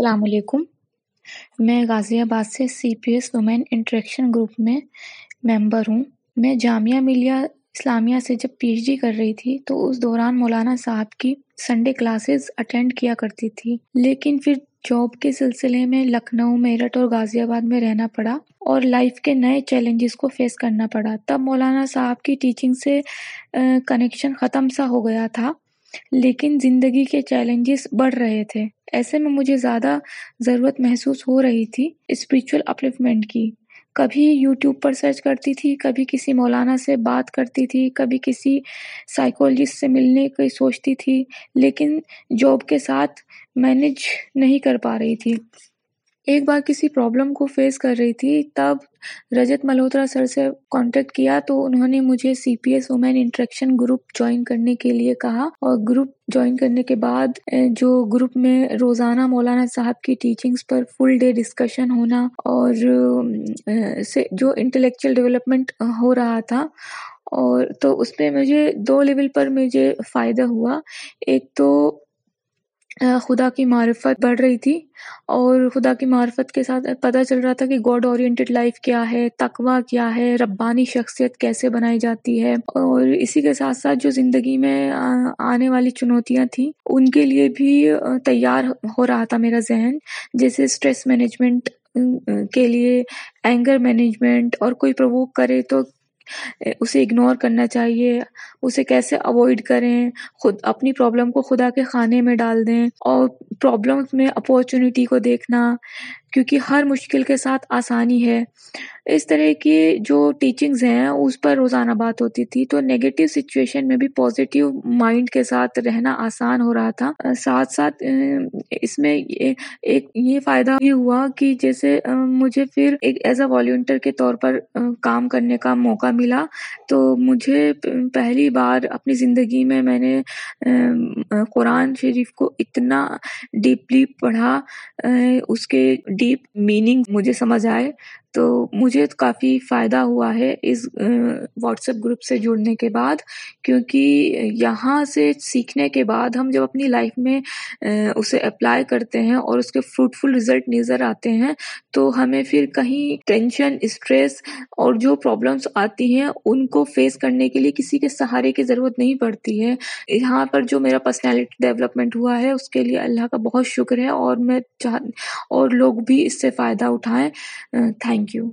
السلام علیکم۔ میں غازی آباد سے C P S women interaction group میں ممبر ہوں۔ میں جامعہ ملیہ اسلامیہ سے جب پی ایچ ڈی کر رہی تھی تو اس دوران مولانا صاحب کی سنڈے کلاسز اٹینڈ کیا کرتی تھی۔ لیکن پھر جاب کے سلسلے میں لکھنؤ، میرٹھ اور غازی آباد میں رہنا پڑا اور لائف کے نئے چیلنجز کو فیس کرنا پڑا۔ تب مولانا صاحب کی ٹیچنگ سے کنیکشن ختم سا ہو گیا تھا۔ لیکن زندگی کے چیلنجز بڑھ رہے تھے۔ ایسے میں مجھے زیادہ ضرورت محسوس ہو رہی تھی اسپریچول اپلفمنٹ کی۔ کبھی یوٹیوب پر سرچ کرتی تھی، کبھی کسی مولانا سے بات کرتی تھی، کبھی کسی سائیکولوجسٹ سے ملنے کی سوچتی تھی، لیکن جاب کے ساتھ مینج نہیں کر پا رہی تھی۔ ایک بار کسی پرابلم کو فیس کر رہی تھی، تب رجت ملہوترا سر سے کانٹیکٹ کیا تو انہوں نے مجھے C P S women interaction group join کرنے کے لیے کہا اور گروپ جوائن کرنے کے بعد جو گروپ میں روزانہ مولانا صاحب کی ٹیچنگس پر فل ڈے ڈسکشن ہونا اور جو انٹلیکچوئل ڈیولپمنٹ ہو رہا تھا اور تو اس پہ مجھے دو لیول پر مجھے فائدہ ہوا۔ ایک تو خدا کی معرفت بڑھ رہی تھی اور خدا کی معرفت کے ساتھ پتہ چل رہا تھا کہ گاڈ اورینٹیڈ لائف کیا ہے تقوا کیا ہے، ربانی شخصیت کیسے بنائی جاتی ہے۔ اور اسی کے ساتھ ساتھ جو زندگی میں آنے والی چنوتیاں تھیں، ان کے لیے بھی تیار ہو رہا تھا میرا ذہن۔ جیسے اسٹریس مینجمنٹ کے لیے اینگر مینجمنٹ اور کوئی پرووک کرے تو اسے اگنور کرنا چاہیے، اسے کیسے اوائڈ کریں؟ خود، اپنی پرابلم کو خدا کے خانے میں ڈال دیں اور پرابلمس میں اپارچونیٹی کو دیکھنا۔ کیونکہ ہر مشکل کے ساتھ آسانی ہے۔ اس طرح کی جو ٹیچنگز ہیں، اس پر روزانہ بات ہوتی تھی، تو نگیٹو سچویشن میں بھی پازیٹیو مائنڈ کے ساتھ رہنا آسان ہو رہا تھا۔ ساتھ ساتھ اس میں ایک یہ فائدہ یہ ہوا کہ جیسے مجھے پھر ایک ایز اے والنٹیئر کے طور پر کام کرنے کا موقع ملا۔ تو مجھے پہلی بار اپنی زندگی میں میں نے قرآن شریف کو اتنا ڈیپلی پڑھا اس کے ڈیپ میننگ مجھے سمجھ آئے، تو مجھے کافی فائدہ ہوا ہے اس واٹس ایپ گروپ سے جڑنے کے بعد، کیونکہ یہاں سے سیکھنے کے بعد ہم جب اپنی لائف میں اسے اپلائی کرتے ہیں اور اس کے فروٹفل رزلٹ نظر آتے ہیں، تو ہمیں پھر کہیں ٹینشن اسٹریس اور جو پرابلمس آتی ہیں، ان کو فیس کرنے کے لیے کسی کے سہارے کی ضرورت نہیں پڑتی ہے۔ یہاں پر جو میرا پرسنالٹی ڈیولپمنٹ ہوا ہے، اس کے لیے اللہ کا بہت شکر ہے اور میں چاہ، اور لوگ بھی اس سے فائدہ اٹھائیں۔ Thank you